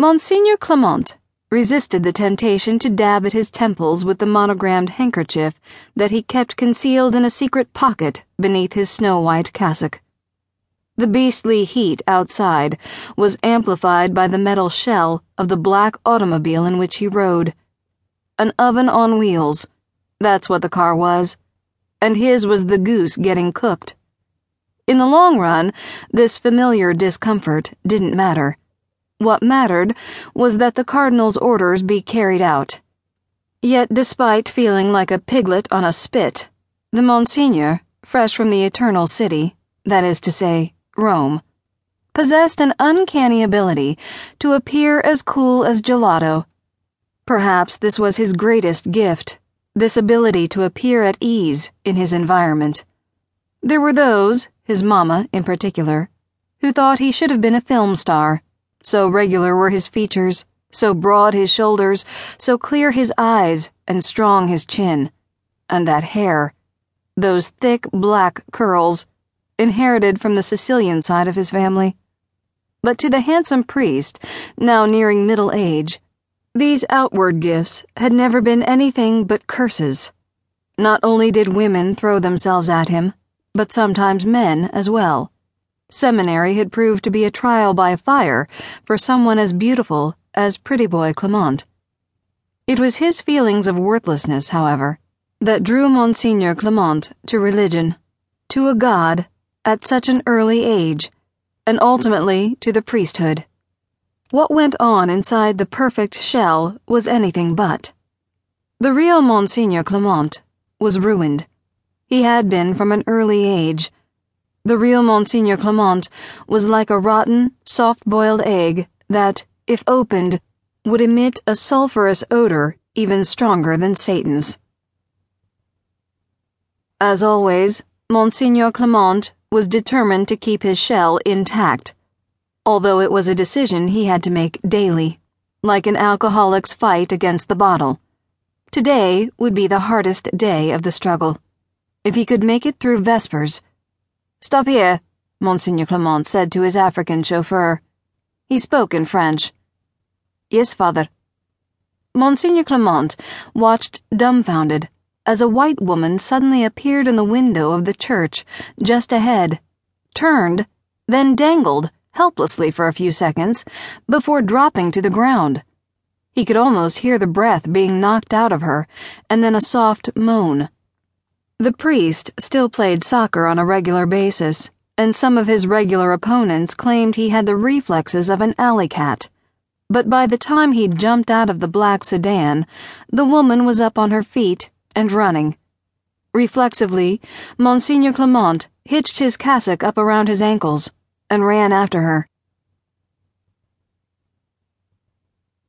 Monsignor Clement resisted the temptation to dab at his temples with the monogrammed handkerchief that he kept concealed in a secret pocket beneath his snow white cassock. The beastly heat outside was amplified by the metal shell of the black automobile in which he rode. An oven on wheels, that's what the car was, and his was the goose getting cooked. In the long run, this familiar discomfort didn't matter. What mattered was that the Cardinal's orders be carried out. Yet, despite feeling like a piglet on a spit, the Monsignor, fresh from the Eternal City, that is to say, Rome, possessed an uncanny ability to appear as cool as gelato. Perhaps this was his greatest gift, this ability to appear at ease in his environment. There were those, his mama in particular, who thought he should have been a film star so regular were his features, so broad his shoulders, so clear his eyes, and strong his chin. And that hair, those thick black curls, inherited from the Sicilian side of his family. But to the handsome priest, now nearing middle age, these outward gifts had never been anything but curses. Not only did women throw themselves at him, but sometimes men as well. Seminary had proved to be a trial by fire for someone as beautiful as Pretty Boy Clement. It was his feelings of worthlessness, however, that drew Monsignor Clement to religion, to a god, at such an early age, and ultimately to the priesthood. What went on inside the perfect shell was anything but. The real Monsignor Clement was ruined. He had been from an early age the real Monsignor Clement was like a rotten, soft boiled egg that, if opened, would emit a sulphurous odor even stronger than Satan's. As always, Monsignor Clement was determined to keep his shell intact, although it was a decision he had to make daily, like an alcoholic's fight against the bottle. Today would be the hardest day of the struggle. If he could make it through Vespers, Stop here, Monsignor Clement said to his African chauffeur. He spoke in French. Yes, father. Monsignor Clement watched dumbfounded as a white woman suddenly appeared in the window of the church just ahead, turned, then dangled helplessly for a few seconds before dropping to the ground. He could almost hear the breath being knocked out of her, and then a soft moan. The priest still played soccer on a regular basis, and some of his regular opponents claimed he had the reflexes of an alley cat. But by the time he'd jumped out of the black sedan, the woman was up on her feet and running. Reflexively, Monsignor Clement hitched his cassock up around his ankles and ran after her.